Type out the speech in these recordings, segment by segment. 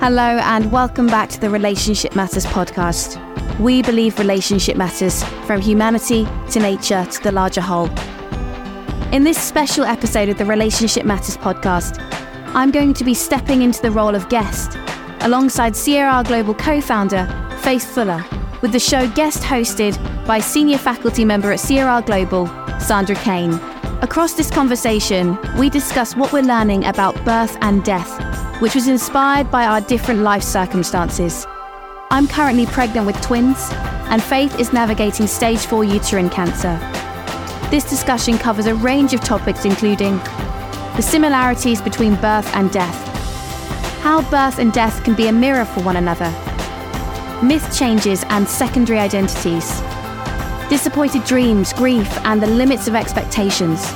Hello, and welcome back to the Relationship Matters podcast. We believe relationship matters from humanity to nature to the larger whole. In this special episode of the Relationship Matters podcast, I'm going to be stepping into the role of guest alongside CRR Global co founder Faith Fuller, with the show guest hosted by senior faculty member at CRR Global, Sandra Cain. Across this conversation, we discuss what we're learning about birth and death which was inspired by our different life circumstances. I'm currently pregnant with twins, and Faith is navigating stage 4 uterine cancer. This discussion covers a range of topics, including the similarities between birth and death, how birth and death can be a mirror for one another, myth changes and secondary identities, disappointed dreams, grief, and the limits of expectations,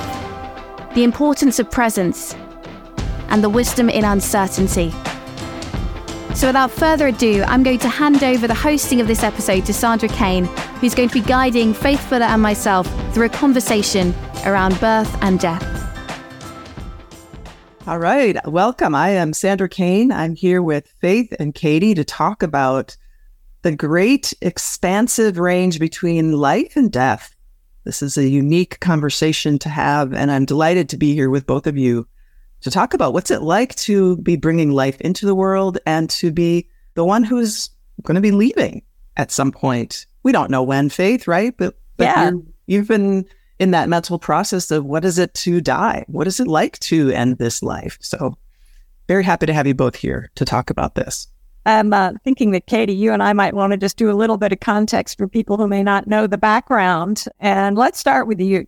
the importance of presence, and the wisdom in uncertainty. So, without further ado, I'm going to hand over the hosting of this episode to Sandra Cain, who's going to be guiding Faith Fuller and myself through a conversation around birth and death. All right, welcome. I am Sandra Cain. I'm here with Faith and Katie to talk about the great expansive range between life and death. This is a unique conversation to have, and I'm delighted to be here with both of you to talk about what's it like to be bringing life into the world and to be the one who's going to be leaving at some point. We don't know when, Faith, right? But, but yeah. you've been in that mental process of what is it to die? What is it like to end this life? So, very happy to have you both here to talk about this. I'm uh, thinking that Katie, you and I might want to just do a little bit of context for people who may not know the background. And let's start with you.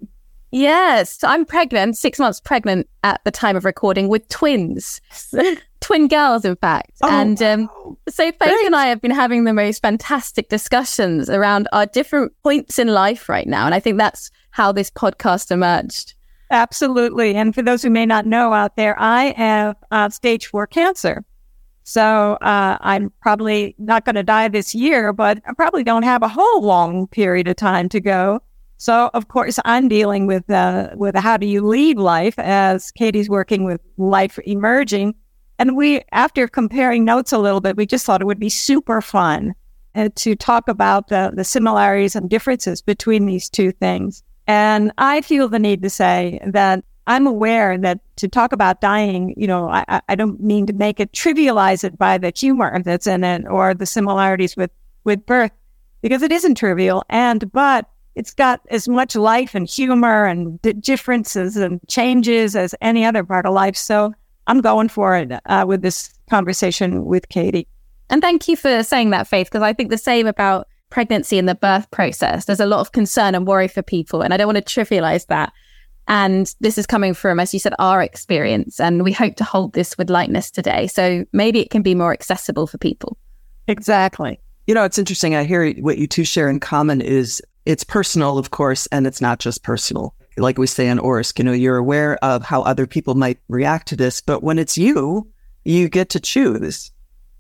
Yes, I'm pregnant, six months pregnant at the time of recording with twins, twin girls, in fact. Oh, and um, wow. so Faith Great. and I have been having the most fantastic discussions around our different points in life right now. And I think that's how this podcast emerged. Absolutely. And for those who may not know out there, I have uh, stage four cancer. So uh, I'm probably not going to die this year, but I probably don't have a whole long period of time to go. So of course I'm dealing with uh, with how do you lead life as Katie's working with life emerging, and we after comparing notes a little bit, we just thought it would be super fun uh, to talk about the the similarities and differences between these two things. And I feel the need to say that I'm aware that to talk about dying, you know, I, I don't mean to make it trivialize it by the humor that's in it or the similarities with with birth, because it isn't trivial. And but it's got as much life and humor and d- differences and changes as any other part of life. So I'm going for it uh, with this conversation with Katie. And thank you for saying that, Faith, because I think the same about pregnancy and the birth process. There's a lot of concern and worry for people, and I don't want to trivialize that. And this is coming from, as you said, our experience. And we hope to hold this with lightness today. So maybe it can be more accessible for people. Exactly. You know, it's interesting. I hear what you two share in common is it's personal, of course, and it's not just personal. Like we say in ORSC, you know, you're aware of how other people might react to this, but when it's you, you get to choose.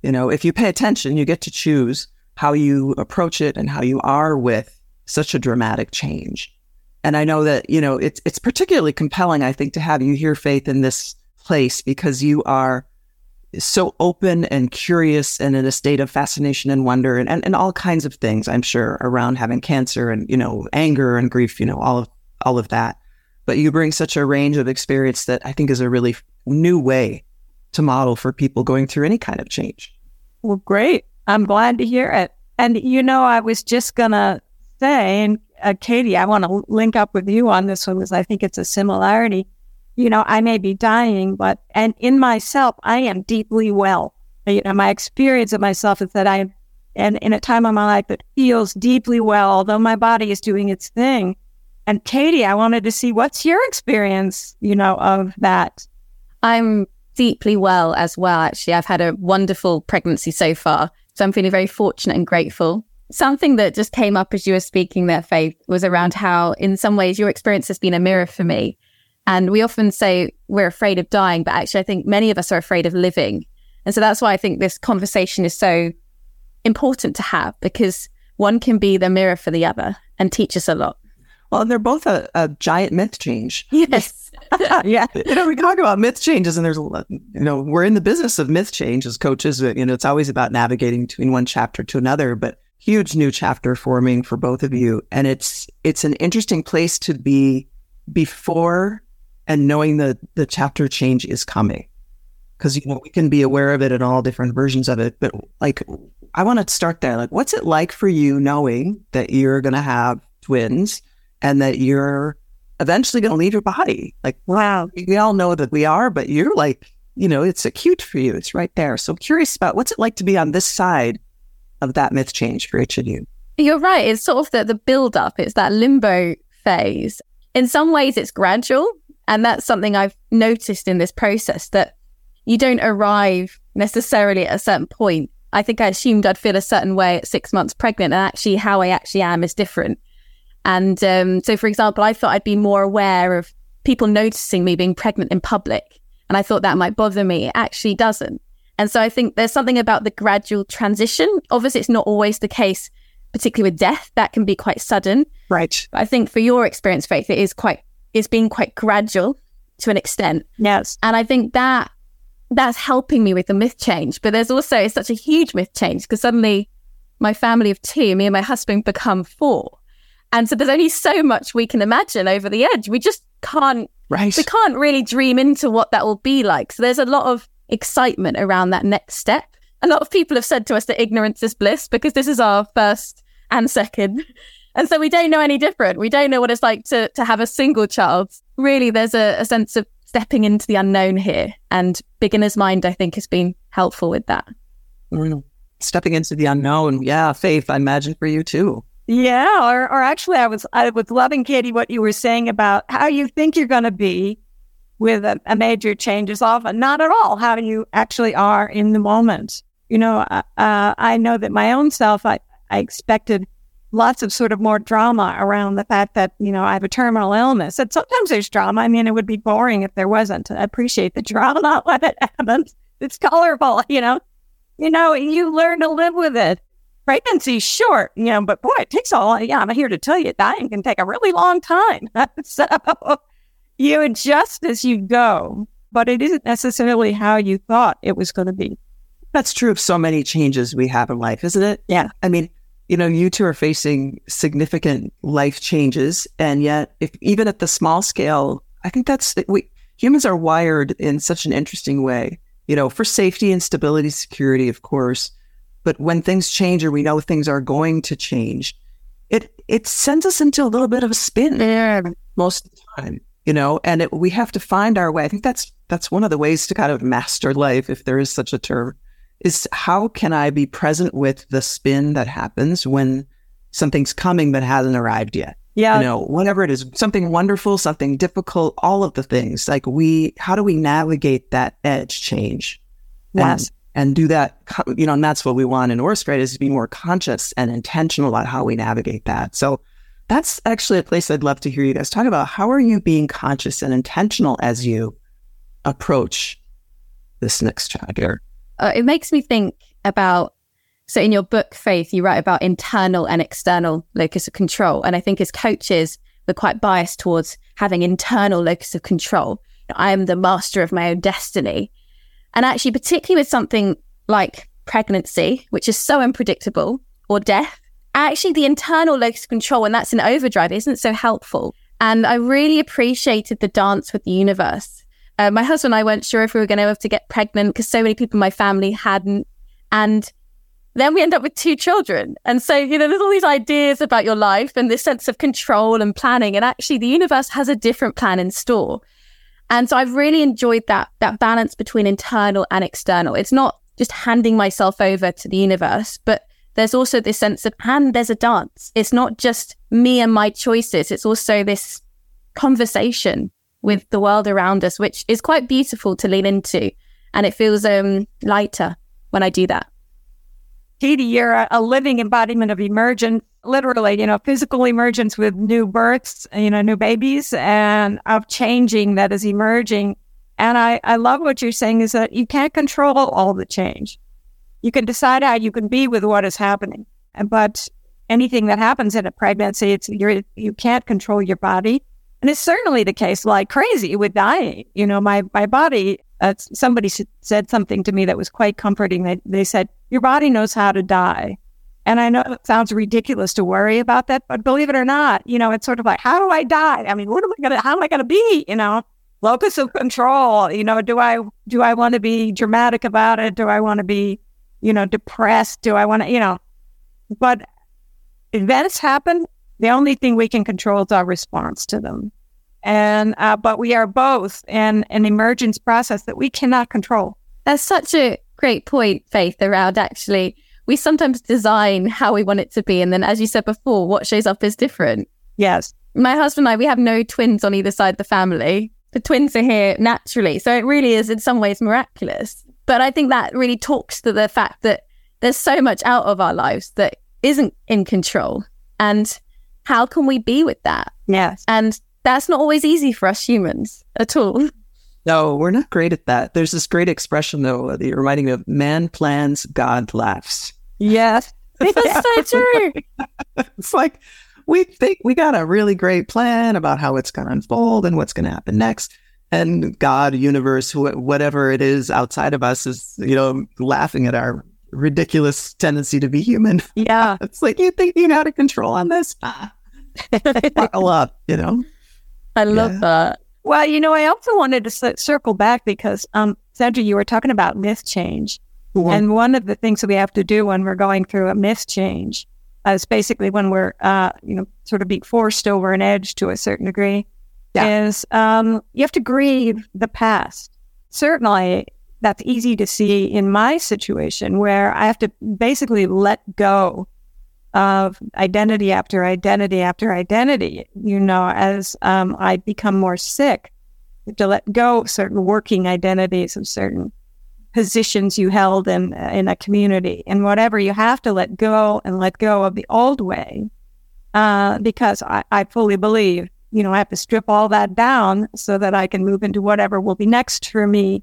You know, if you pay attention, you get to choose how you approach it and how you are with such a dramatic change. And I know that, you know, it's it's particularly compelling, I think, to have you here, Faith, in this place because you are so open and curious and in a state of fascination and wonder and, and, and all kinds of things, I'm sure, around having cancer and, you know, anger and grief, you know, all of all of that. But you bring such a range of experience that I think is a really new way to model for people going through any kind of change. Well, great. I'm glad to hear it. And, you know, I was just to say, and uh, Katie, I want to link up with you on this one because I think it's a similarity. You know, I may be dying, but, and in myself, I am deeply well. You know, my experience of myself is that I am, and in a time of my life that feels deeply well, although my body is doing its thing. And Katie, I wanted to see what's your experience, you know, of that. I'm deeply well as well, actually. I've had a wonderful pregnancy so far. So I'm feeling very fortunate and grateful. Something that just came up as you were speaking there, Faith, was around how, in some ways, your experience has been a mirror for me. And we often say we're afraid of dying, but actually, I think many of us are afraid of living. And so that's why I think this conversation is so important to have because one can be the mirror for the other and teach us a lot. Well, they're both a, a giant myth change. Yes. yeah. You know, we talk about myth changes, and there's you know, we're in the business of myth change as coaches. You know, it's always about navigating between one chapter to another, but huge new chapter forming for both of you. And it's, it's an interesting place to be before and knowing that the chapter change is coming. Cause, you know, we can be aware of it in all different versions of it, but like, I want to start there. Like, what's it like for you knowing that you're going to have twins and that you're eventually going to leave your body? Like, wow, we all know that we are, but you're like, you know, it's acute for you. It's right there. So I'm curious about what's it like to be on this side of that myth change for each of you? You're right. It's sort of the, the build up, it's that limbo phase. In some ways, it's gradual. And that's something I've noticed in this process that you don't arrive necessarily at a certain point. I think I assumed I'd feel a certain way at six months pregnant, and actually, how I actually am is different. And um, so, for example, I thought I'd be more aware of people noticing me being pregnant in public. And I thought that might bother me. It actually doesn't. And so I think there's something about the gradual transition. Obviously, it's not always the case, particularly with death. That can be quite sudden. Right. But I think for your experience, Faith, it is quite, it's being quite gradual to an extent. Yes. And I think that that's helping me with the myth change. But there's also it's such a huge myth change because suddenly my family of two, me and my husband become four. And so there's only so much we can imagine over the edge. We just can't Right. we can't really dream into what that will be like. So there's a lot of excitement around that next step. A lot of people have said to us that ignorance is bliss because this is our first and second. And so we don't know any different. We don't know what it's like to, to have a single child. Really, there's a, a sense of stepping into the unknown here. And beginner's mind, I think, has been helpful with that. Stepping into the unknown. Yeah, Faith, I imagine for you too. Yeah, or or actually, I was I was loving Katie what you were saying about how you think you're going to be with a, a major change is often not at all how you actually are in the moment. You know, uh, uh, I know that my own self, I I expected lots of sort of more drama around the fact that you know I have a terminal illness. And sometimes there's drama. I mean, it would be boring if there wasn't. I appreciate the drama when it happens. It's colorful, you know. You know, you learn to live with it pregnancy's short, you know, but boy, it takes a all, yeah, I'm here to tell you, dying can take a really long time. so you adjust as you go, but it isn't necessarily how you thought it was going to be. That's true of so many changes we have in life, isn't it? Yeah. I mean, you know, you two are facing significant life changes. And yet, if even at the small scale, I think that's, we, humans are wired in such an interesting way, you know, for safety and stability, security, of course. But when things change or we know things are going to change, it, it sends us into a little bit of a spin Yeah. most of the time, you know, and it, we have to find our way. I think that's, that's one of the ways to kind of master life, if there is such a term is how can I be present with the spin that happens when something's coming but hasn't arrived yet? Yeah. You know, whatever it is, something wonderful, something difficult, all of the things. Like we, how do we navigate that edge change? Yes. And, and do that, you know, and that's what we want in right? Is to be more conscious and intentional about how we navigate that. So that's actually a place I'd love to hear you guys talk about. How are you being conscious and intentional as you approach this next chapter? Uh, it makes me think about so in your book faith you write about internal and external locus of control. And i think as coaches we're quite biased towards having internal locus of control. I am the master of my own destiny. And actually particularly with something like pregnancy which is so unpredictable or death actually the internal locus of control when that's in overdrive isn't so helpful. And i really appreciated the dance with the universe uh, my husband and I weren't sure if we were going to have to get pregnant because so many people in my family hadn't. And then we end up with two children. And so, you know, there's all these ideas about your life and this sense of control and planning. And actually, the universe has a different plan in store. And so I've really enjoyed that, that balance between internal and external. It's not just handing myself over to the universe, but there's also this sense of, and there's a dance. It's not just me and my choices. It's also this conversation with the world around us, which is quite beautiful to lean into. And it feels um, lighter when I do that. Katie, you're a, living embodiment of emergence, literally, you know, physical emergence with new births, you know, new babies and of changing that is emerging. And I, I love what you're saying is that you can't control all the change. You can decide how you can be with what is happening. But anything that happens in a pregnancy, it's you're you can't control your body. And it's certainly the case like crazy with dying. You know, my my body uh, somebody said something to me that was quite comforting. They, they said, Your body knows how to die. And I know it sounds ridiculous to worry about that, but believe it or not, you know, it's sort of like, how do I die? I mean, what am I gonna how am I gonna be? You know, locus of control, you know, do I do I want to be dramatic about it? Do I want to be, you know, depressed? Do I want to, you know, but events happen. The only thing we can control is our response to them. And, uh, but we are both in an emergence process that we cannot control. That's such a great point, Faith, around actually, we sometimes design how we want it to be. And then, as you said before, what shows up is different. Yes. My husband and I, we have no twins on either side of the family. The twins are here naturally. So it really is, in some ways, miraculous. But I think that really talks to the fact that there's so much out of our lives that isn't in control. And how can we be with that? Yes. And that's not always easy for us humans at all. No, we're not great at that. There's this great expression, though, that you're reminding me of man plans, God laughs. Yes. That's so true. it's like we think we got a really great plan about how it's going to unfold and what's going to happen next. And God, universe, wh- whatever it is outside of us is, you know, laughing at our ridiculous tendency to be human. Yeah. it's like, you think you got a control on this? Ah. Buckle up, you know? I love yeah. that. Well, you know, I also wanted to circle back because, um, Sandra, you were talking about myth change. Mm-hmm. And one of the things that we have to do when we're going through a myth change is basically when we're, uh, you know, sort of being forced over an edge to a certain degree, yeah. is um, you have to grieve the past. Certainly, that's easy to see in my situation where I have to basically let go of identity after identity after identity. You know, as um, I become more sick, to let go of certain working identities of certain positions you held in in a community and whatever you have to let go and let go of the old way uh, because I, I fully believe you know I have to strip all that down so that I can move into whatever will be next for me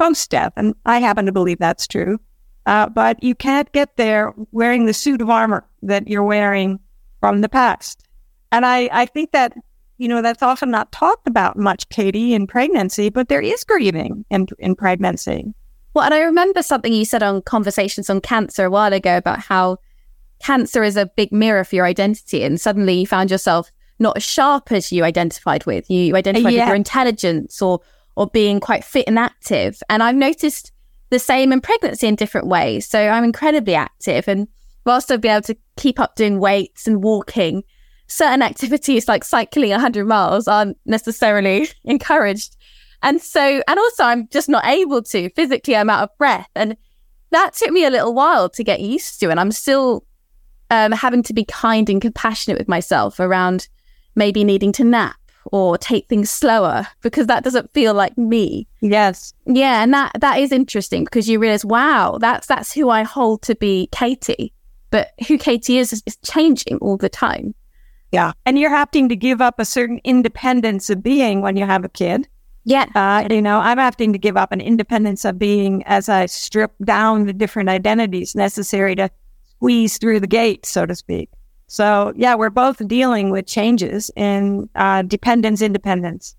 post death and I happen to believe that's true uh, but you can't get there wearing the suit of armor that you're wearing from the past. And I, I think that, you know, that's often not talked about much, Katie, in pregnancy, but there is grieving in, in pregnancy. Well, and I remember something you said on Conversations on Cancer a while ago about how cancer is a big mirror for your identity. And suddenly you found yourself not as sharp as you identified with. You identified yeah. with your intelligence or or being quite fit and active. And I've noticed the same in pregnancy in different ways. So I'm incredibly active. And whilst I'll be able to keep up doing weights and walking, certain activities like cycling 100 miles aren't necessarily encouraged. And so, and also I'm just not able to physically, I'm out of breath. And that took me a little while to get used to. And I'm still um, having to be kind and compassionate with myself around maybe needing to nap or take things slower because that doesn't feel like me. Yes. Yeah, and that that is interesting because you realize, wow, that's that's who I hold to be Katie. But who Katie is, is, is changing all the time. Yeah. And you're having to give up a certain independence of being when you have a kid. Yeah. Uh, you know, I'm having to give up an independence of being as I strip down the different identities necessary to squeeze through the gate, so to speak. So yeah, we're both dealing with changes in uh, dependence, independence.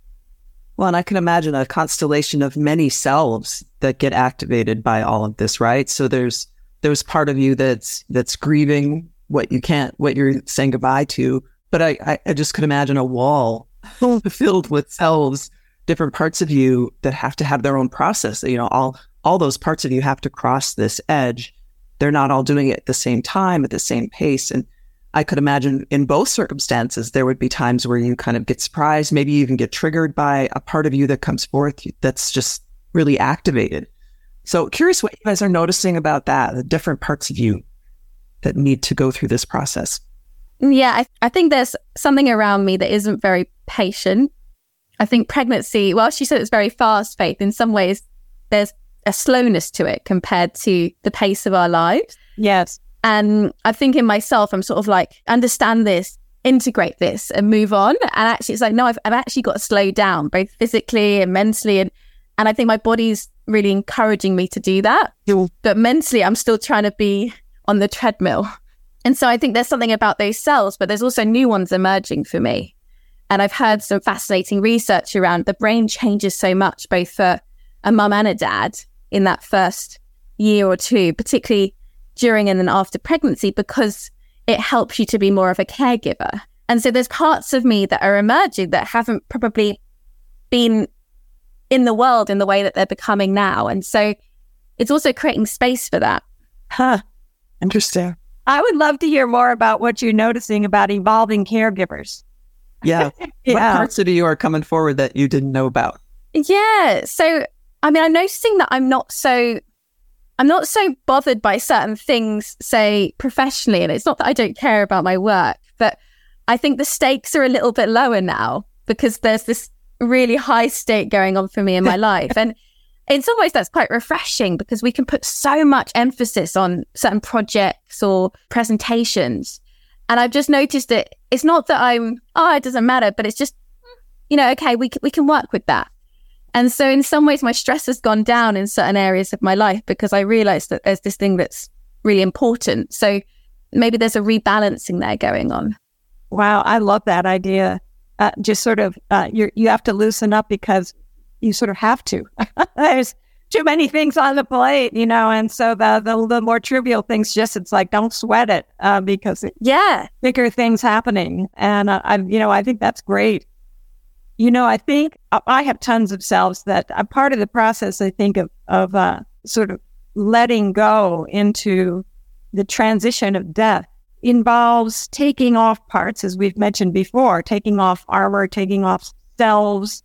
Well, and I can imagine a constellation of many selves that get activated by all of this, right? So there's there's part of you that's that's grieving what you can't, what you're saying goodbye to. But I, I, just could imagine a wall filled with selves, different parts of you that have to have their own process. You know, all all those parts of you have to cross this edge. They're not all doing it at the same time, at the same pace. And I could imagine in both circumstances, there would be times where you kind of get surprised, maybe even get triggered by a part of you that comes forth that's just really activated. So curious what you guys are noticing about that, the different parts of you that need to go through this process. Yeah, I, I think there's something around me that isn't very patient. I think pregnancy, well, she said it's very fast Faith. In some ways, there's a slowness to it compared to the pace of our lives. Yes. And I think in myself, I'm sort of like, understand this, integrate this and move on. And actually, it's like, no, I've, I've actually got to slow down both physically and mentally. And, and I think my body's really encouraging me to do that. But mentally, I'm still trying to be on the treadmill. And so I think there's something about those cells, but there's also new ones emerging for me. And I've heard some fascinating research around the brain changes so much, both for a mum and a dad in that first year or two, particularly during and then after pregnancy, because it helps you to be more of a caregiver. And so there's parts of me that are emerging that haven't probably been in the world in the way that they're becoming now. And so it's also creating space for that. Huh. Interesting. I would love to hear more about what you're noticing about evolving caregivers. Yeah. Yeah. What parts of you are coming forward that you didn't know about? Yeah. So, I mean, I'm noticing that I'm not so, I'm not so bothered by certain things, say professionally. And it's not that I don't care about my work, but I think the stakes are a little bit lower now because there's this really high stake going on for me in my life. And in some ways, that's quite refreshing because we can put so much emphasis on certain projects or presentations. And I've just noticed that it's not that I'm, oh, it doesn't matter, but it's just, you know, okay, we, we can work with that. And so in some ways, my stress has gone down in certain areas of my life because I realized that there's this thing that's really important. So maybe there's a rebalancing there going on. Wow, I love that idea. Uh, just sort of, uh, you you have to loosen up because you sort of have to. There's too many things on the plate, you know, and so the the, the more trivial things, just it's like don't sweat it uh, because it, Yeah. bigger things happening, and uh, I, you know, I think that's great. You know, I think I- I have tons of selves that are part of the process. I think of of uh, sort of letting go into the transition of death involves taking off parts, as we've mentioned before, taking off armor, taking off selves.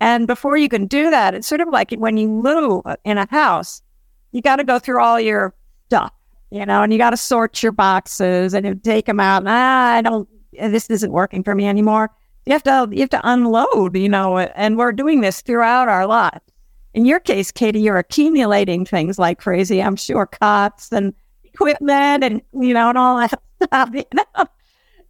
And before you can do that, it's sort of like when you move in a house, you got to go through all your stuff, you know, and you got to sort your boxes and take them out. Ah, I don't, this isn't working for me anymore. You have to, you have to unload, you know, and we're doing this throughout our lives. In your case, Katie, you're accumulating things like crazy. I'm sure cots and equipment and, you know, and all that stuff, you know. Uh,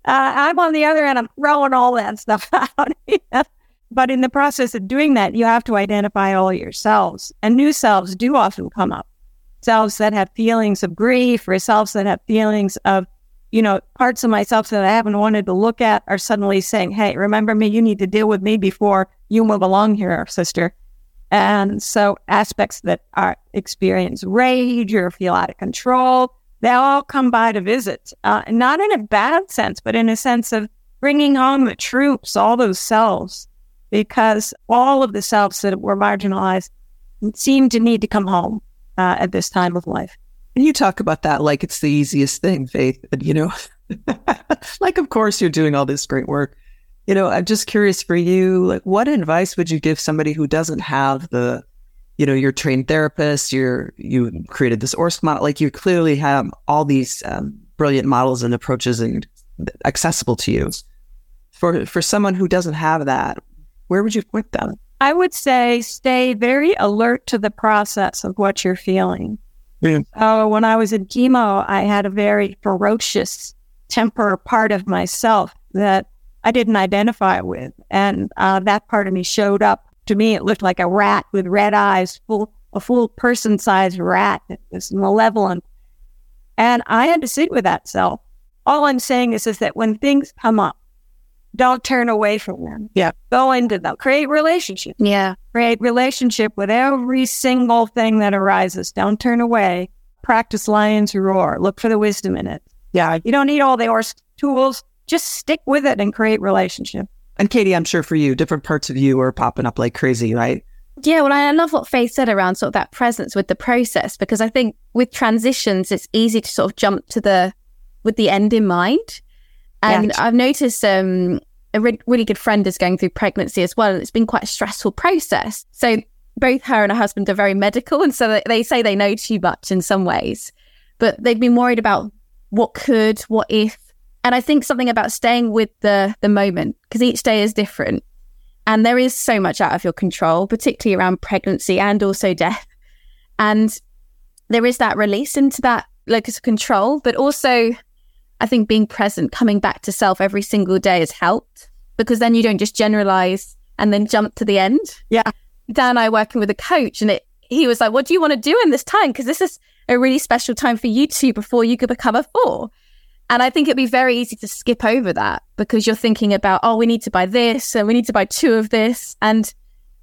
I'm on the other end, I'm throwing all that stuff out. you know. But in the process of doing that, you have to identify all your selves. And new selves do often come up. Selves that have feelings of grief or selves that have feelings of, you know, parts of myself that I haven't wanted to look at are suddenly saying, Hey, remember me? You need to deal with me before you move along here, sister. And so aspects that are experience rage or feel out of control, they all come by to visit, uh, not in a bad sense, but in a sense of bringing home the troops, all those selves, because all of the selves that were marginalized seem to need to come home uh, at this time of life. And you talk about that like it's the easiest thing, Faith. And, you know, like, of course, you're doing all this great work. You know, I'm just curious for you, like, what advice would you give somebody who doesn't have the, you know, you're trained therapist, you're, you created this ORSC model, like you clearly have all these um, brilliant models and approaches and accessible to you. For, for someone who doesn't have that, where would you point them? I would say stay very alert to the process of what you're feeling. Yeah. Oh, when I was in chemo, I had a very ferocious temper part of myself that I didn't identify with. And uh, that part of me showed up. To me, it looked like a rat with red eyes, full, a full person sized rat. that was malevolent. And I had to sit with that self. All I'm saying is, is that when things come up, don't turn away from them. Yeah. Go into them. Create relationship. Yeah. Create relationship with every single thing that arises. Don't turn away. Practice lion's roar. Look for the wisdom in it. Yeah. You don't need all the ORSC tools. Just stick with it and create relationship. And Katie, I'm sure for you, different parts of you are popping up like crazy, right? Yeah, well, I love what Faith said around sort of that presence with the process because I think with transitions, it's easy to sort of jump to the with the end in mind. And Yeah. I've noticed um, a re- really good friend is going through pregnancy as well, and it's been quite a stressful process. So both her and her husband are very medical, and so they- they say they know too much in some ways, but they've been worried about what could, what if, and I think something about staying with the the moment because each day is different. And there is so much out of your control, particularly around pregnancy and also death. And there is that release into that locus of control, but also I think being present, coming back to self every single day has helped because then you don't just generalize and then jump to the end. Yeah. Dan and I working with a coach and it he was like, What do you want to do in this time? Because this is a really special time for you two before you could become a four. And I think it'd be very easy to skip over that because you're thinking about, oh, we need to buy this and we need to buy two of this. And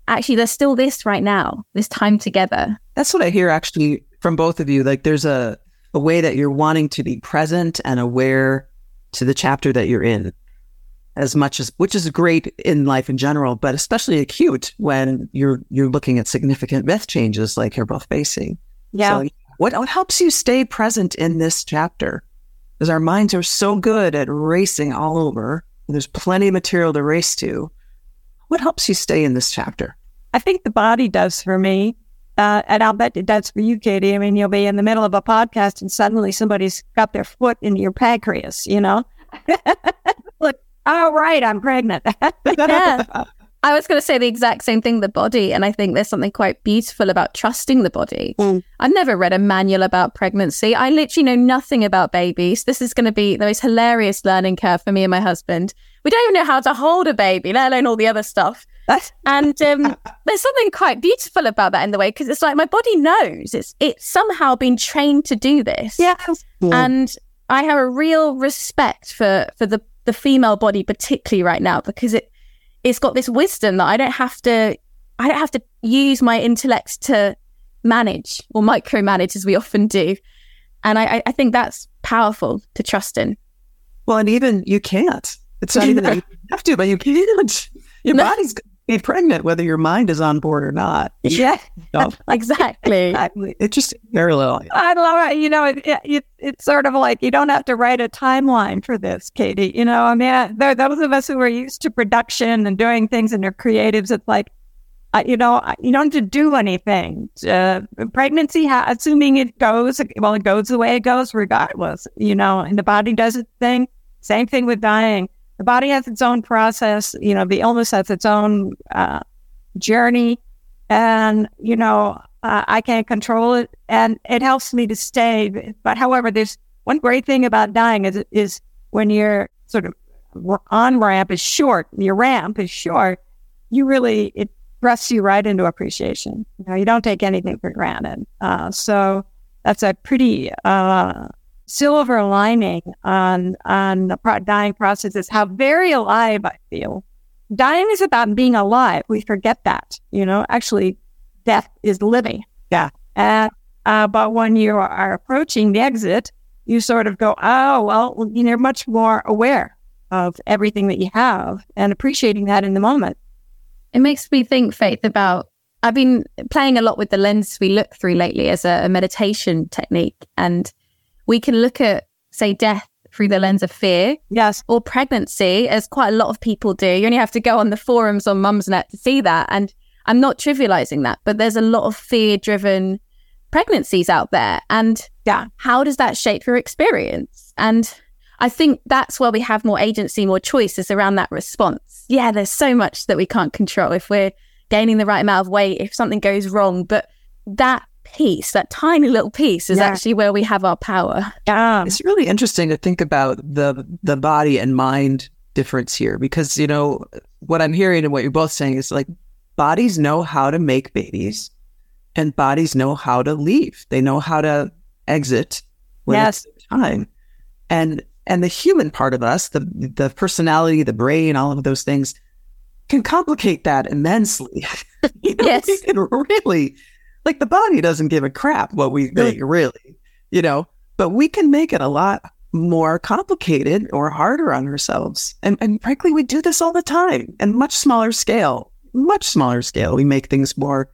actually, there's still this right now, this time together. That's what I hear actually from both of you. Like there's a, a way that you're wanting to be present and aware to the chapter that you're in as much as which is great in life in general, but especially acute when you're you're looking at significant myth changes like you're both facing. Yeah. So what, what helps you stay present in this chapter? Because our minds are so good at racing all over. There's plenty of material to race to. What helps you stay in this chapter? I think the body does for me. Uh, and I'll bet it does for you, Katie. I mean, you'll be in the middle of a podcast and suddenly somebody's got their foot in your pancreas, you know? Look, oh, right, I'm pregnant. I was going to say the exact same thing, the body. And I think there's something quite beautiful about trusting the body. Mm. I've never read a manual about pregnancy. I literally know nothing about babies. This is going to be the most hilarious learning curve for me and my husband. We don't even know how to hold a baby, let alone all the other stuff. and um, there's something quite beautiful about that in the way because it's like my body knows it's it's somehow been trained to do this. Yeah. And I have a real respect for for the the female body, particularly right now, because it it's got this wisdom that I don't have to I don't have to use my intellect to manage or micromanage as we often do. And I, I think that's powerful to trust in. Well, and even you can't. It's not even that you have to, but you can't. Your no. body's be pregnant whether your mind is on board or not. Yeah, no. exactly. exactly. It's just parallel. I love it. You know, it, it, it's sort of like you don't have to write a timeline for this, Katie. You know, I mean, there, those of us who are used to production and doing things and are creatives, it's like, uh, you know, you don't have to do anything. Uh, pregnancy, ha- assuming it goes, well, it goes the way it goes regardless, you know, and the body does its thing. Same thing with dying the body has its own process. You know, the illness has its own uh, journey, and you know, uh, I can't control it, and it helps me to stay. But however, there's one great thing about dying is is when your sort of on ramp is short, your ramp is short. You really it thrusts you right into appreciation. You know, you don't take anything for granted. Uh, so that's a pretty uh, silver lining on on the pro- dying process is how very alive I feel. Dying is about being alive. We forget that, you know. Actually, death is living. Yeah. And uh, but when you are approaching the exit, you sort of go, oh well, you're much more aware of everything that you have and appreciating that in the moment. It makes me think, Faith, about I've been playing a lot with the lens we look through lately as a, a meditation technique, and we can look at, say, death through the lens of fear. Yes. Or pregnancy, as quite a lot of people do. You only have to go on the forums on Mumsnet to see that. And I'm not trivializing that, but there's a lot of fear driven pregnancies out there. And yeah, how does that shape your experience? And I think that's where we have more agency, more choices around that response. Yeah, there's so much that we can't control if we're gaining the right amount of weight, if something goes wrong. But that piece, that tiny little piece, is yeah. actually where we have our power. Yeah. It's really interesting to think about the the body and mind difference here because, you know, what I'm hearing and what you're both saying is like bodies know how to make babies and bodies know how to leave. They know how to exit when yes. it's time. And and the human part of us, the the personality, the brain, all of those things can complicate that immensely. you know, yes. can really like the body doesn't give a crap what we think, really, you know, but we can make it a lot more complicated or harder on ourselves. And, and frankly, we do this all the time and much smaller scale, much smaller scale. We make things more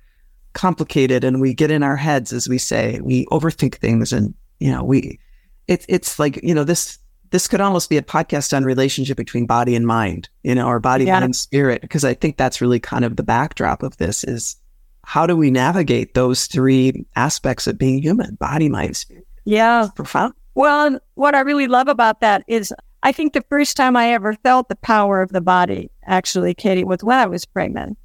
complicated and we get in our heads, as we say, we overthink things and, you know, we, it's, it's like, you know, this, this could almost be a podcast on relationship between body and mind, you know, or body, yeah. mind, and spirit, because I think that's really kind of the backdrop of this is how do we navigate those three aspects of being human body mind spirit? Yeah. It's profound. Well what i really love about that is i think the first time i ever felt the power of the body actually katie was when i was pregnant.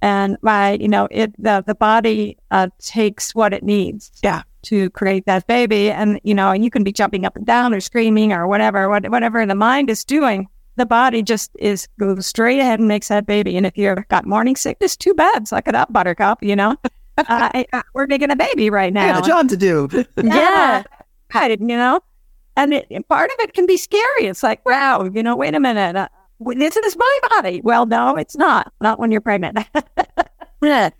And my you know it the, the body uh, takes what it needs yeah. to create that baby. And you know and you can be jumping up and down or screaming or whatever whatever the mind is doing the body just is goes straight ahead and makes that baby. And if you've got morning sickness, too bad. Suck it up, Buttercup. You know, uh, we're making a baby right now. I got a job to do. yeah, I didn't. You know, and it, part of it can be scary. It's like, wow, you know, wait a minute. Uh, this is my body. Well, no, it's not. Not when you're pregnant. uh,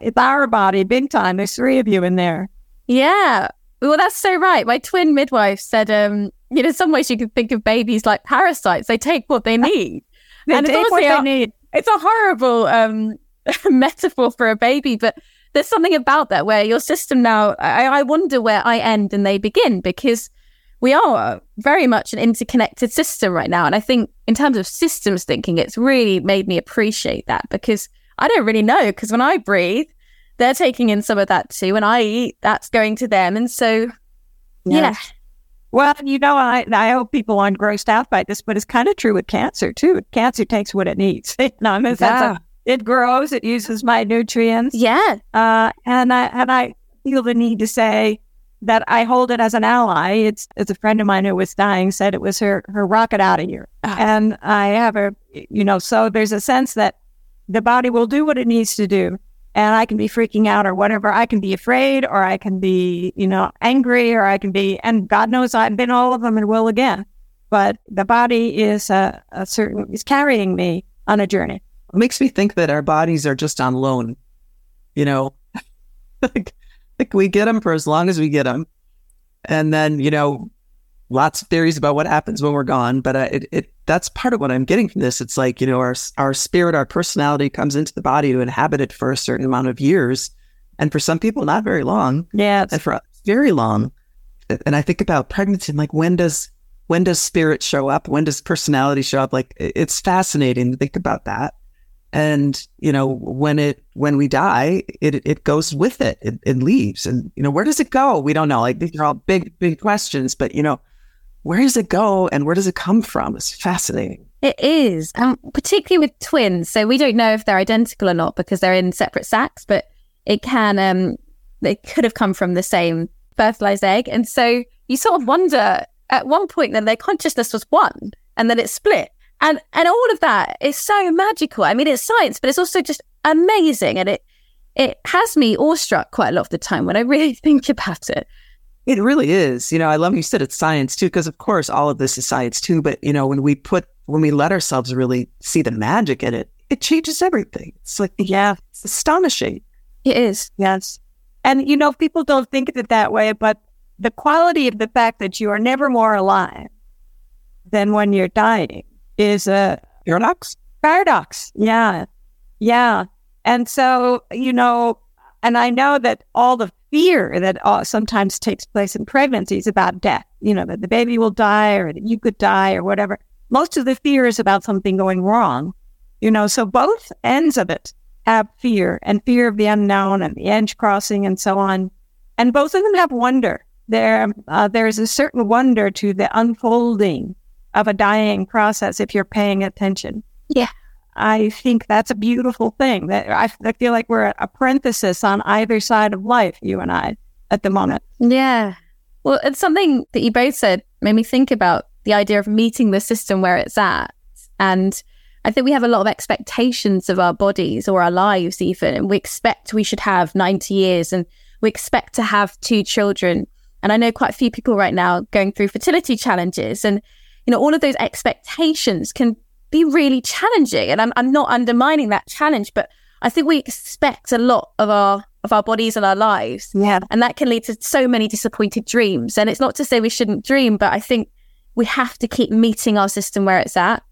it's our body, big time. There's three of you in there. Yeah. Well, that's so right. My twin midwife said, um, you know, some ways you can think of babies like parasites. They take what they need. they and take what they need. It's a horrible um, metaphor for a baby, but there's something about that where your system now, I, I wonder where I end and they begin because we are very much an interconnected system right now. And I think in terms of systems thinking, it's really made me appreciate that because I don't really know. Because when I breathe, they're taking in some of that too. And I eat, that's going to them. And so, yeah. yeah. Well, you know, I, I hope people aren't grossed out by this, but it's kind of true with cancer too. Cancer takes what it needs. no, in yeah. it grows, it uses my nutrients. Yeah. Uh, and I, and I feel the need to say, that I hold it as an ally. It's it's a friend of mine who was dying said it was her her rocket out of here, ah. and I have a you know so there's a sense that the body will do what it needs to do, and I can be freaking out or whatever. I can be afraid or I can be you know angry or I can be and God knows I've been all of them and will again, but the body is a, a certain is carrying me on a journey. It makes me think that our bodies are just on loan, you know. like like we get them for as long as we get them. And then, you know, lots of theories about what happens when we're gone. But uh, it, it, that's part of what I'm getting from this. It's like, you know, our, our spirit, our personality comes into the body to inhabit it for a certain amount of years. And for some people, not very long. Yeah. And for very long. And I think about pregnancy, like when does, when does spirit show up? When does personality show up? Like it's fascinating to think about that. And, you know, when it, when we die, it, it goes with it. it. It leaves. And, you know, where does it go? We don't know. Like these are all big, big questions, but, you know, where does it go and where does it come from? It's fascinating. It is, um, particularly with twins. So we don't know if they're identical or not because they're in separate sacs, but it can, um, they could have come from the same fertilized egg. And so you sort of wonder at one point then their consciousness was one and then it split. And and all of that is so magical. I mean, it's science, but it's also just amazing, and it it has me awestruck quite a lot of the time when I really think about it. It really is. You know, I love you said it's science too, because of course all of this is science too. But you know, when we put when we let ourselves really see the magic in it, it changes everything. It's like yeah, it's astonishing. It is. Yes. And you know, people don't think of it that way, but the quality of the fact that you are never more alive than when you're dying is a paradox. Paradox. Yeah. Yeah. And so, you know, and I know that all the fear that uh, sometimes takes place in pregnancies about death, you know, that the baby will die or that you could die or whatever. Most of the fear is about something going wrong, you know, so both ends of it have fear and fear of the unknown and the edge crossing and so on. And both of them have wonder. There, uh, there's a certain wonder to the unfolding of a dying process if you're paying attention. Yeah. I think that's a beautiful thing. That I, I feel like we're a parenthesis on either side of life, you and I, at the moment. Yeah. Well, it's something that you both said made me think about the idea of meeting the system where it's at. And I think we have a lot of expectations of our bodies or our lives, even. And we expect we should have 90 years and we expect to have two children. And I know quite a few people right now going through fertility challenges. And you know, all of those expectations can be really challenging. And I'm, I'm not undermining that challenge, but I think we expect a lot of our of our bodies and our lives. Yeah. And that can lead to so many disappointed dreams. And it's not to say we shouldn't dream, but I think we have to keep meeting our system where it's at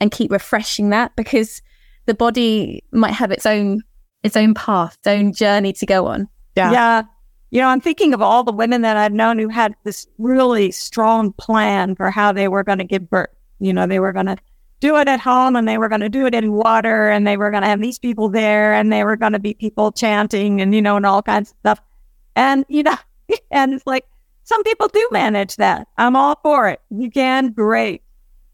and keep refreshing that because the body might have its own its own path, its own journey to go on. Yeah. Yeah. You know, I'm thinking of all the women that I've known who had this really strong plan for how they were going to give birth. You know, they were going to do it at home and they were going to do it in water and they were going to have these people there and they were going to be people chanting and, you know, and all kinds of stuff. And, you know, and it's like some people do manage that. I'm all for it. You can, great.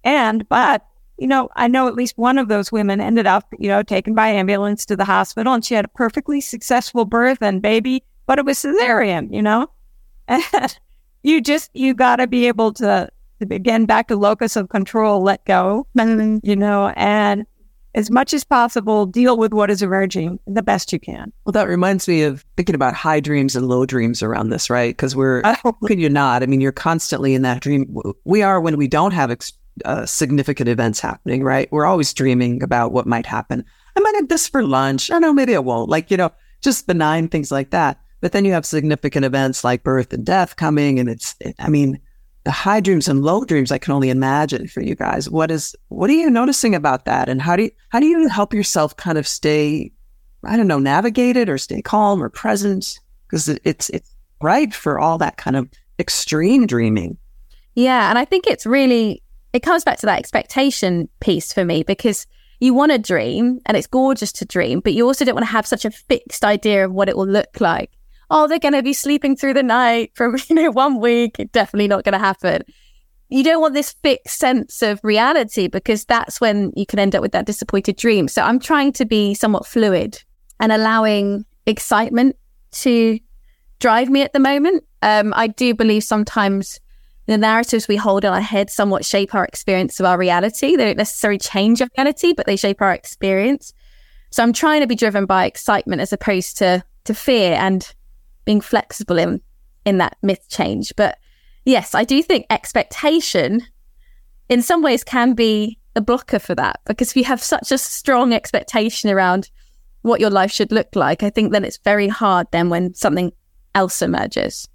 And, but, you know, I know at least one of those women ended up, you know, taken by ambulance to the hospital and she had a perfectly successful birth and baby but it was cesarean, you know? And you just, you got to be able to, to begin back to locus of control, let go, you know, and as much as possible, deal with what is emerging the best you can. Well, that reminds me of thinking about high dreams and low dreams around this, right? Because we're, how can you not? I mean, you're constantly in that dream. We are when we don't have ex- uh, significant events happening, right? We're always dreaming about what might happen. I might have this for lunch. I don't know, maybe I won't. Like, you know, just benign things like that. But then you have significant events like birth and death coming. And it's, it, I mean, the high dreams and low dreams I can only imagine for you guys. What is what are you noticing about that? And how do you how do you help yourself kind of stay, I don't know, navigate it or stay calm or present? Because it's it's right for all that kind of extreme dreaming. Yeah. And I think it's really it comes back to that expectation piece for me because you want to dream and it's gorgeous to dream, but you also don't want to have such a fixed idea of what it will look like oh, they're going to be sleeping through the night for, you know, one week. It's Definitely not going to happen. You don't want this fixed sense of reality because that's when you can end up with that disappointed dream. So I'm trying to be somewhat fluid and allowing excitement to drive me at the moment. Um, I do believe sometimes the narratives we hold in our head somewhat shape our experience of our reality. They don't necessarily change our reality, but they shape our experience. So I'm trying to be driven by excitement as opposed to to fear and being flexible in in that myth change. But yes, I do think expectation in some ways can be a blocker for that because if you have such a strong expectation around what your life should look like, I think then it's very hard then when something else emerges.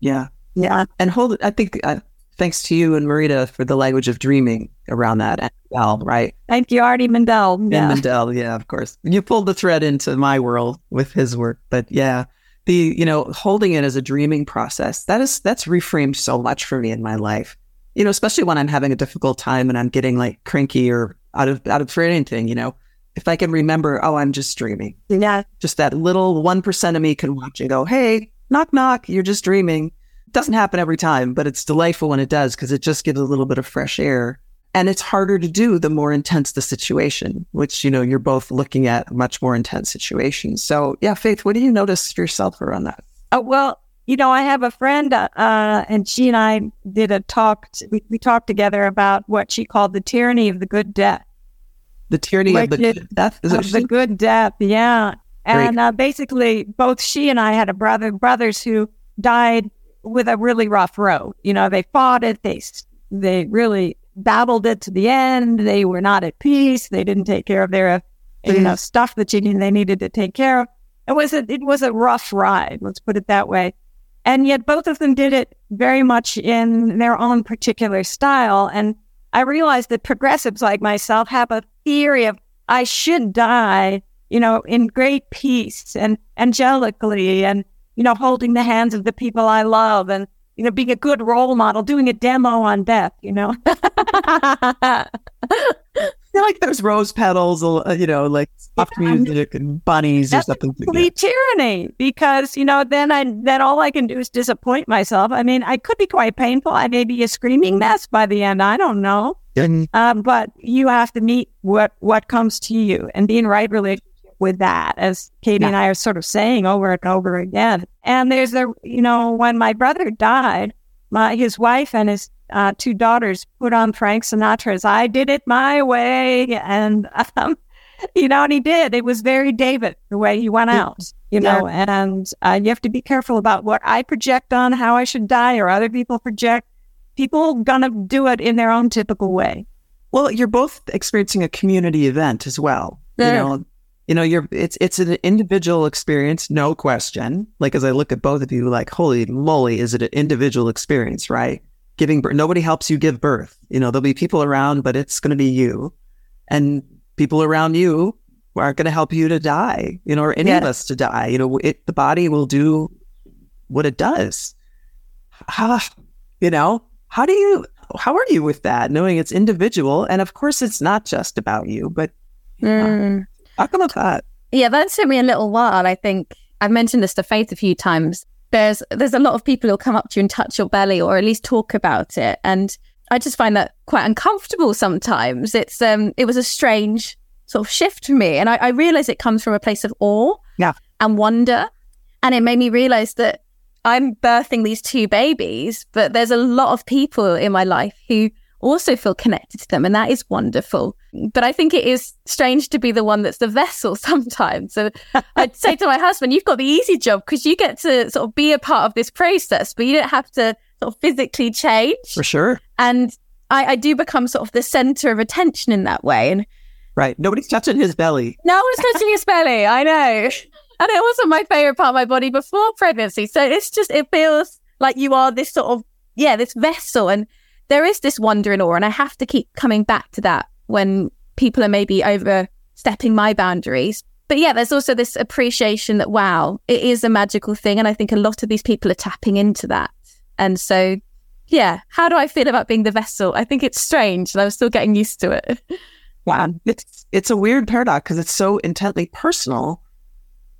Yeah. Yeah. And hold it. I think uh, thanks to you and Marita for the language of dreaming around that. And Mindell, right? Thank you, Arny Mindell. Yeah. And Mindell, yeah, of course. You pulled the thread into my world with his work. But yeah, the you know holding it as a dreaming process that is that's reframed so much for me in my life. You know especially when i'm having a difficult time and i'm getting like cranky or out of out of for anything you know. If i can remember oh i'm just dreaming. Yeah. Just that little 1% of me can watch and go hey knock knock you're just dreaming. It doesn't happen every time but it's delightful when it does because it just gives a little bit of fresh air and it's harder to do the more intense the situation, which, you know, you're both looking at much more intense situations. So, yeah, Faith, what do you notice yourself around that? Uh, well, you know, I have a friend, uh, and she and I did a talk. We, we, talked together about what she called the tyranny of the good death. The tyranny of the good death? Is of the good death, yeah. And uh, basically, both she and I had a brother, brothers who died with a really rough road. You know, they fought it. They they really battled it to the end. They were not at peace. They didn't take care of their, you know, mm-hmm. stuff that you they needed to take care of. It was a, it was a rough ride. Let's put it that way. And yet both of them did it very much in their own particular style. And I realized that progressives like myself have a theory of I should die, you know, in great peace and angelically and, you know, holding the hands of the people I love and you know, being a good role model, doing a demo on death, you know. like those rose petals, you know, like soft yeah, music and bunnies or something. Complete tyranny, because you know, then I then all I can do is disappoint myself. I mean, I could be quite painful. I may be a screaming mess by the end. I don't know. Um, but you have to meet what what comes to you and be in right relationship with that, as Katie yeah. and I are sort of saying over and over again. And there's the, you know, when my brother died, my his wife and his uh, two daughters put on Frank Sinatra's "I Did It My Way," and um, you know, and he did. It was very David the way he went out, you know. Yeah. And uh, you have to be careful about what I project on how I should die, or other people project. People gonna do it in their own typical way. Well, you're both experiencing a community event as well. You know, you know, you're it's it's an individual experience, no question. Like as I look at both of you, like holy moly, is it an individual experience, right? Giving birth, nobody helps you give birth. You know, there'll be people around, but it's going to be you, and people around you aren't going to help you to die. You know, or any of us to die. You know, it, the body will do what it does. How, you know, how do you how are you with that, knowing it's individual, and of course it's not just about you, but. Mm. How come that? Yeah, that took me a little while. I think I've mentioned this to Faith a few times. There's there's a lot of people who'll come up to you and touch your belly or at least talk about it. And I just find that quite uncomfortable sometimes. It's um it was a strange sort of shift for me. And I, I realize it comes from a place of awe yeah. and wonder. And it made me realize that I'm birthing these two babies, but there's a lot of people in my life who also feel connected to them. And that is wonderful. But I think it is strange to be the one that's the vessel sometimes. So I'd say to my husband, you've got the easy job because you get to sort of be a part of this process, but you don't have to sort of physically change. For sure. And I, I do become sort of the center of attention in that way. And right. Nobody's touching his belly. No one's touching his belly. I know. And it wasn't my favorite part of my body before pregnancy. So it's just, it feels like you are this sort of, yeah, this vessel. And there is this wonder and awe. And I have to keep coming back to that when people are maybe overstepping my boundaries. But yeah, there's also this appreciation that, wow, it is a magical thing. And I think a lot of these people are tapping into that. And so, yeah, how do I feel about being the vessel? I think it's strange and I'm still getting used to it. Wow. It's, it's a weird paradox because it's so intently personal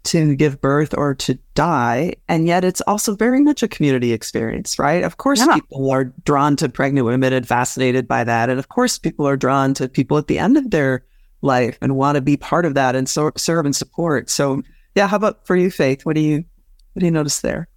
to give birth or to die. And yet it's also very much a community experience, right? Of course, yeah. people are drawn to pregnant women and fascinated by that. And of course, people are drawn to people at the end of their life and want to be part of that and so, serve and support. So, yeah, how about for you, Faith? What do you, what do you notice there?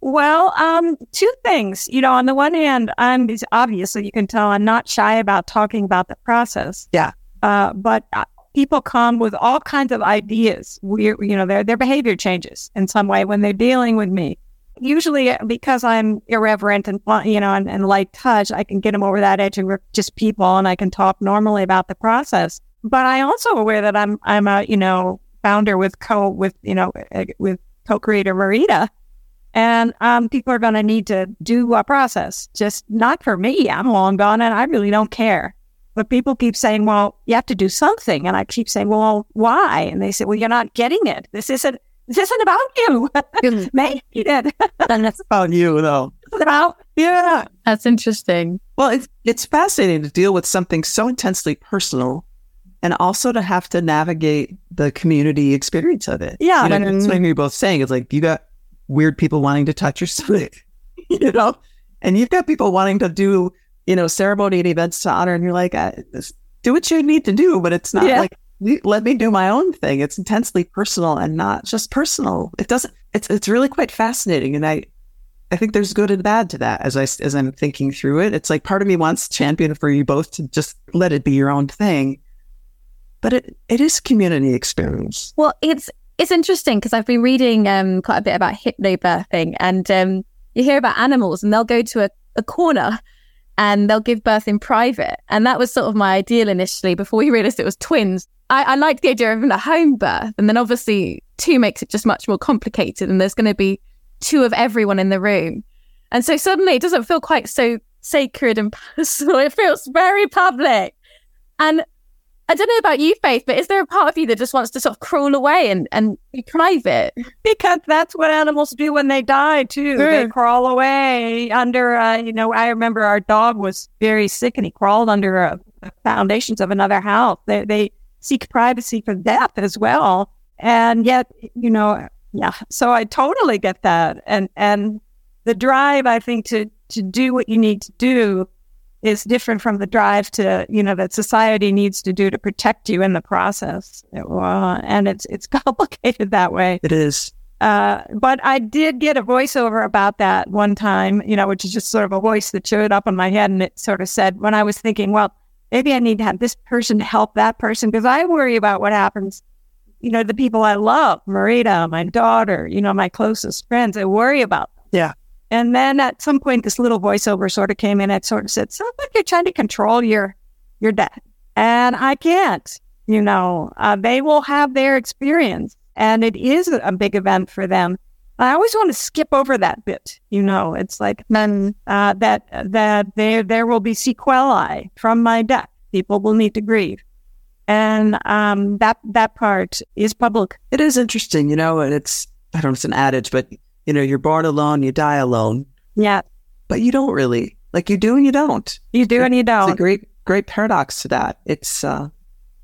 Well, um, two things. You know, on the one hand, I'm obviously you can tell I'm not shy about talking about the process. Yeah. Uh, but uh, people come with all kinds of ideas. We, you know, their their behavior changes in some way when they're dealing with me. Usually, uh, because I'm irreverent and you know and, and light touch, I can get them over that edge and we're just people, and I can talk normally about the process. But I also aware that I'm I'm a you know founder with co with you know uh, with co-creator Marita. And um, people are going to need to do a process, just not for me. I'm long gone and I really don't care. But people keep saying, well, you have to do something. And I keep saying, well, why? And they say, well, you're not getting it. This isn't, this isn't about you. Maybe it. and it's about you, though. It's about, yeah. That's interesting. Well, it's, it's fascinating to deal with something so intensely personal and also to have to navigate the community experience of it. Yeah. You know, and, that's what you're both saying. It's like you got weird people wanting to touch your stomach, you know, and you've got people wanting to do you know, ceremony and events to honor, and you're like, do what you need to do, but it's not yeah. like let me do my own thing. It's intensely personal and not just personal. It doesn't. It's it's really quite fascinating, and I I think there's good and bad to that. As I as I'm thinking through it, it's like part of me wants champion for you both to just let it be your own thing, but it it is community experience. Well, it's it's interesting because I've been reading um, quite a bit about hypnobirthing, and um, you hear about animals, and they'll go to a, a corner and they'll give birth in private. And that was sort of my ideal initially before we realized it was twins. I, I liked the idea of a home birth. And then obviously, two makes it just much more complicated. And there's going to be two of everyone in the room. And so suddenly it doesn't feel quite so sacred and personal. It feels very public. And I don't know about you, Faith, but is there a part of you that just wants to sort of crawl away and, and be private? Because that's what animals do when they die, too. Sure. They crawl away under, uh, you know, I remember our dog was very sick and he crawled under uh, foundations of another house. They, they seek privacy for death as well. And yet, you know, yeah. So I totally get that. And, and the drive, I think, to, to do what you need to do is different from the drive to you know that society needs to do to protect you in the process uh, and it's it's complicated that way it is uh, but I did get a voiceover about that one time, you know, which is just sort of a voice that showed up in my head. And it sort of said, when I was thinking, well, maybe I need to have this person to help that person because I worry about what happens, you know, the people I love, Marita, my daughter, you know, my closest friends, I worry about them. Yeah. And then at some point, this little voiceover sort of came in. It sort of said, "Sounds like you're trying to control your your death," and I can't. You know, uh, they will have their experience, and it is a big event for them. I always want to skip over that bit. You know, it's like then uh, that that there there will be sequelae from my death. People will need to grieve, and um, that that part is public. It is interesting, you know, and it's I don't know, it's an adage, but you know, you're born alone, you die alone. Yeah. But you don't really. Like you do and you don't. You do and you don't. It's a great, great paradox to that. It's, uh,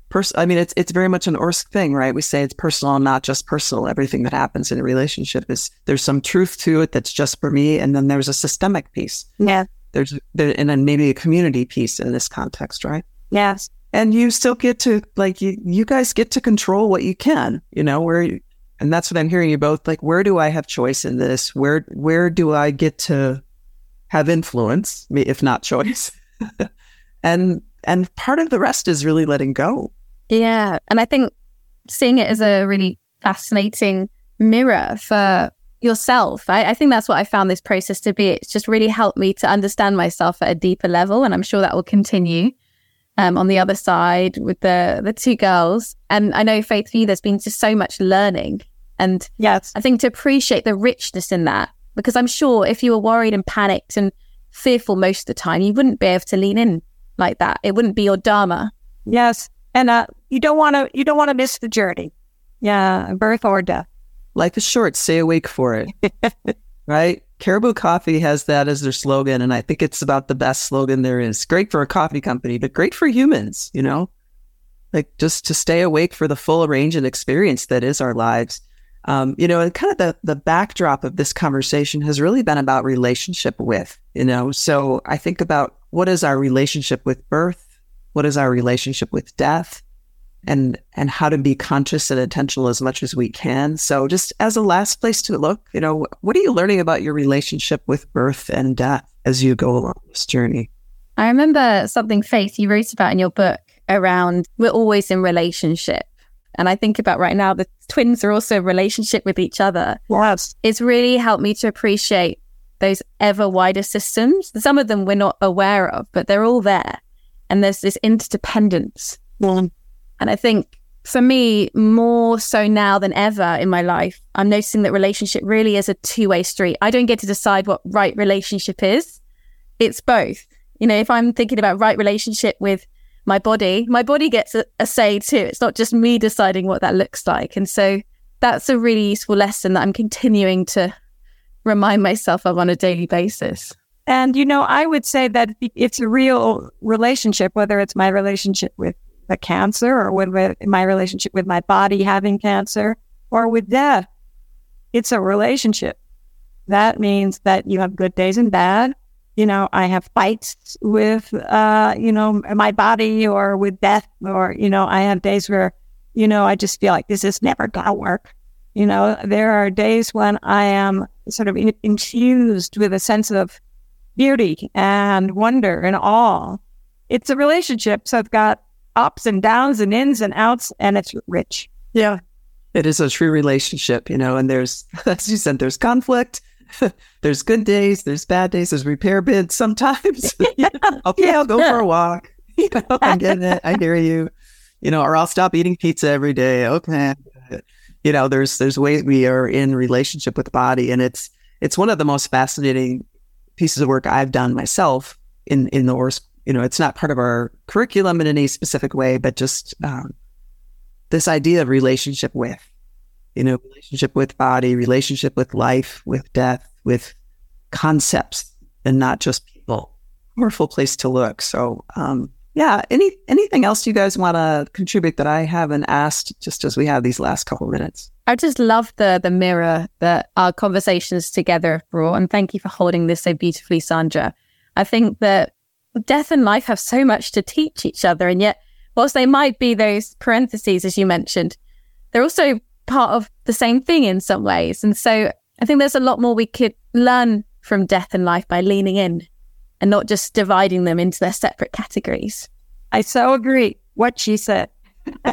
pers- I mean, it's, it's very much an ORSC thing, right? We say it's personal, not just personal. Everything that happens in a relationship is, there's some truth to it that's just for me. And then there's a systemic piece. Yeah. There's, there, and then maybe a community piece in this context, right? Yes. And you still get to, like, you, you guys get to control what you can, you know, where and that's what I'm hearing you both like where do I have choice in this where where do I get to have influence if not choice And and part of the rest is really letting go. Yeah. And I think seeing it as a really fascinating mirror for yourself. I, I, think that's what I found this process to be. It's just really helped me to understand myself at a deeper level. And I'm sure that will continue um, on the other side with the the two girls. And I know Faith for you, there's been just so much learning. And yes, I think to appreciate the richness in that, because I'm sure if you were worried and panicked and fearful most of the time, you wouldn't be able to lean in like that. It wouldn't be your dharma. Yes, and uh, you don't want to you don't want to miss the journey. Yeah, birth or death. Life is short. Stay awake for it. right? Caribou Coffee has that as their slogan, and I think it's about the best slogan there is. Great for a coffee company, but great for humans. You know, like just to stay awake for the full range and experience that is our lives. Um, you know, and kind of the the backdrop of this conversation has really been about relationship with. You know, so I think about what is our relationship with birth, what is our relationship with death, and and how to be conscious and intentional as much as we can. So just as a last place to look, you know, what are you learning about your relationship with birth and death as you go along this journey? I remember something Faith you wrote about in your book around we're always in relationship. And I think about right now the twins are also in relationship with each other. Yes. It's really helped me to appreciate those ever wider systems. Some of them we're not aware of, but they're all there. And there's this interdependence. Mm. And I think for me, more so now than ever in my life, I'm noticing that relationship really is a two way street. I don't get to decide what right relationship is. It's both. You know, if I'm thinking about right relationship with my body, my body gets a, a say too. It's not just me deciding what that looks like. And so that's a really useful lesson that I'm continuing to remind myself of on a daily basis. And, you know, I would say that it's a real relationship, whether it's my relationship with the cancer or with, with my relationship with my body having cancer or with death. It's a relationship. That means that you have good days and bad. You know, I have fights with, uh, you know, my body or with death, or, you know, I have days where, you know, I just feel like this is never going to work. You know, there are days when I am sort of in- infused with a sense of beauty and wonder and awe. It's a relationship. So I've got ups and downs and ins and outs, and it's rich. Yeah. It is a true relationship, you know, and there's, as you said, there's conflict, there's good days, there's bad days, there's repair bids sometimes. okay, I'll go for a walk. You know, I get it. I hear you. You know, or I'll stop eating pizza every day. Okay. You know, there's there's ways we are in relationship with the body, and it's it's one of the most fascinating pieces of work I've done myself in in the ORSC you know, it's not part of our curriculum in any specific way, but just um, this idea of relationship with, you know, relationship with body, relationship with life, with death, with concepts, and not just people. Powerful place to look. So, um, yeah. Any anything else you guys want to contribute that I haven't asked, just as we have these last couple minutes? I just love the the mirror that our conversations together have brought, and thank you for holding this so beautifully, Sandra. I think that death and life have so much to teach each other. And yet, whilst they might be those parentheses, as you mentioned, they're also part of the same thing in some ways. And so I think there's a lot more we could learn from death and life by leaning in and not just dividing them into their separate categories. I so agree. What she said.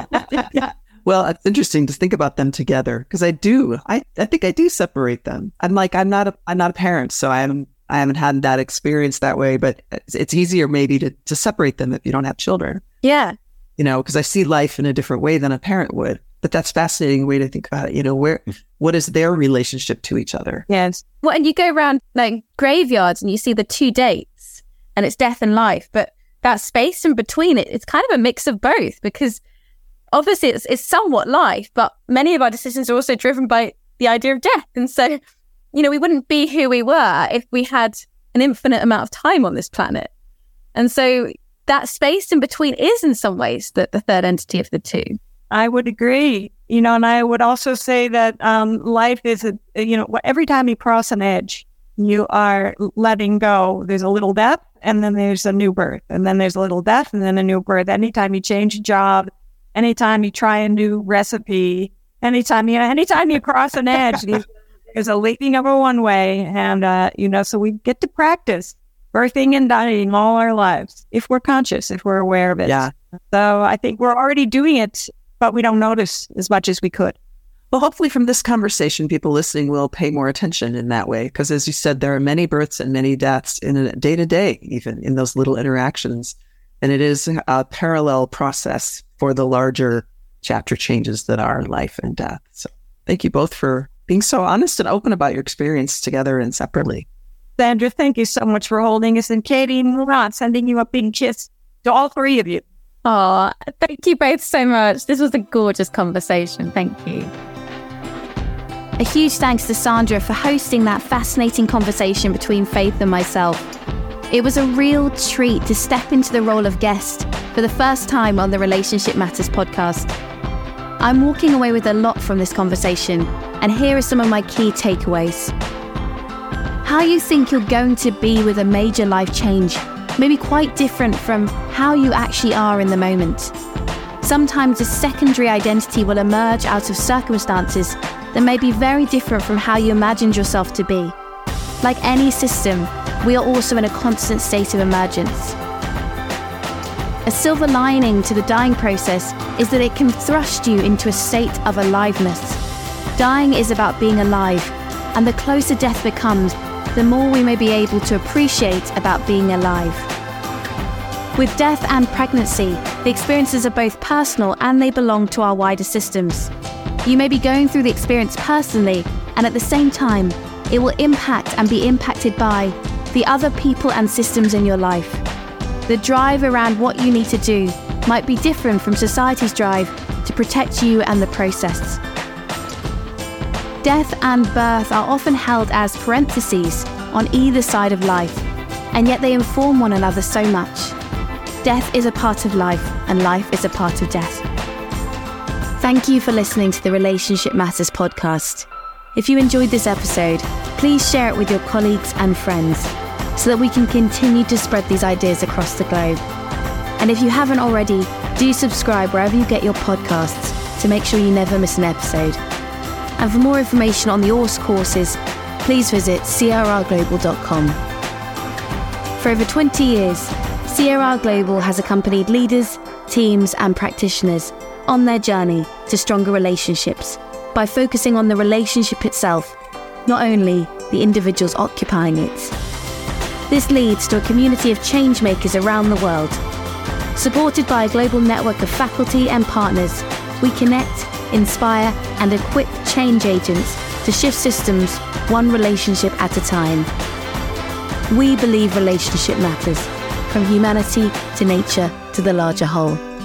well, it's interesting to think about them together because I do. I, I think I do separate them. I'm like I'm not a I'm not a parent, so I'm I haven't had that experience that way, but it's, easier maybe to, to separate them if you don't have children. Yeah. You know, because I see life in a different way than a parent would. But that's fascinating way to think about it. You know, where mm-hmm. what is their relationship to each other? Yes. Well, and you go around like graveyards and you see the two dates and it's death and life, but that space in between it, it's kind of a mix of both because obviously it's, it's somewhat life, but many of our decisions are also driven by the idea of death. And so you know, we wouldn't be who we were if we had an infinite amount of time on this planet. And so that space in between is in some ways the, the third entity of the two. I would agree. You know, and I would also say that um, life is a, you know, every time you cross an edge, you are letting go. There's a little death and then there's a new birth and then there's a little death and then a new birth. Anytime you change a job, anytime you try a new recipe, anytime you, anytime you cross an edge, there's a leaping of a one way. And, uh, you know, so we get to practice birthing and dying all our lives if we're conscious, if we're aware of it. Yeah. So I think we're already doing it, but we don't notice as much as we could. Well, hopefully, from this conversation, people listening will pay more attention in that way. Because, as you said, there are many births and many deaths in a day to day, even in those little interactions. And it is a parallel process for the larger chapter changes that are life and death. So, thank you both for being so honest and open about your experience together and separately. Sandra, thank you so much for holding us. And Katie, Murat, sending you a big kiss to all three of you. Oh, thank you both so much. This was a gorgeous conversation. Thank you. A huge thanks to Sandra for hosting that fascinating conversation between Faith and myself. It was a real treat to step into the role of guest for the first time on the Relationship Matters podcast. I'm walking away with a lot from this conversation, and here are some of my key takeaways. How you think you're going to be with a major life change may be quite different from how you actually are in the moment. Sometimes a secondary identity will emerge out of circumstances that may be very different from how you imagined yourself to be. Like any system, we are also in a constant state of emergence. A silver lining to the dying process is that it can thrust you into a state of aliveness. Dying is about being alive, and the closer death becomes, the more we may be able to appreciate about being alive. With death and pregnancy, the experiences are both personal and they belong to our wider systems. You may be going through the experience personally, and at the same time, it will impact and be impacted by the other people and systems in your life. The drive around what you need to do might be different from society's drive to protect you and the process. Death and birth are often held as parentheses on either side of life, and yet they inform one another so much. Death is a part of life, and life is a part of death. Thank you for listening to the Relationship Matters podcast. If you enjoyed this episode, please share it with your colleagues and friends so that we can continue to spread these ideas across the globe. And if you haven't already, do subscribe wherever you get your podcasts to make sure you never miss an episode. And for more information on the ORSC courses, please visit crrglobal.com. For over 20 years, CRR Global has accompanied leaders, teams, and practitioners on their journey to stronger relationships by focusing on the relationship itself, not only the individuals occupying it. This leads to a community of changemakers around the world. Supported by a global network of faculty and partners, we connect, inspire, and equip change agents to shift systems one relationship at a time. We believe relationship matters, from humanity to nature to the larger whole.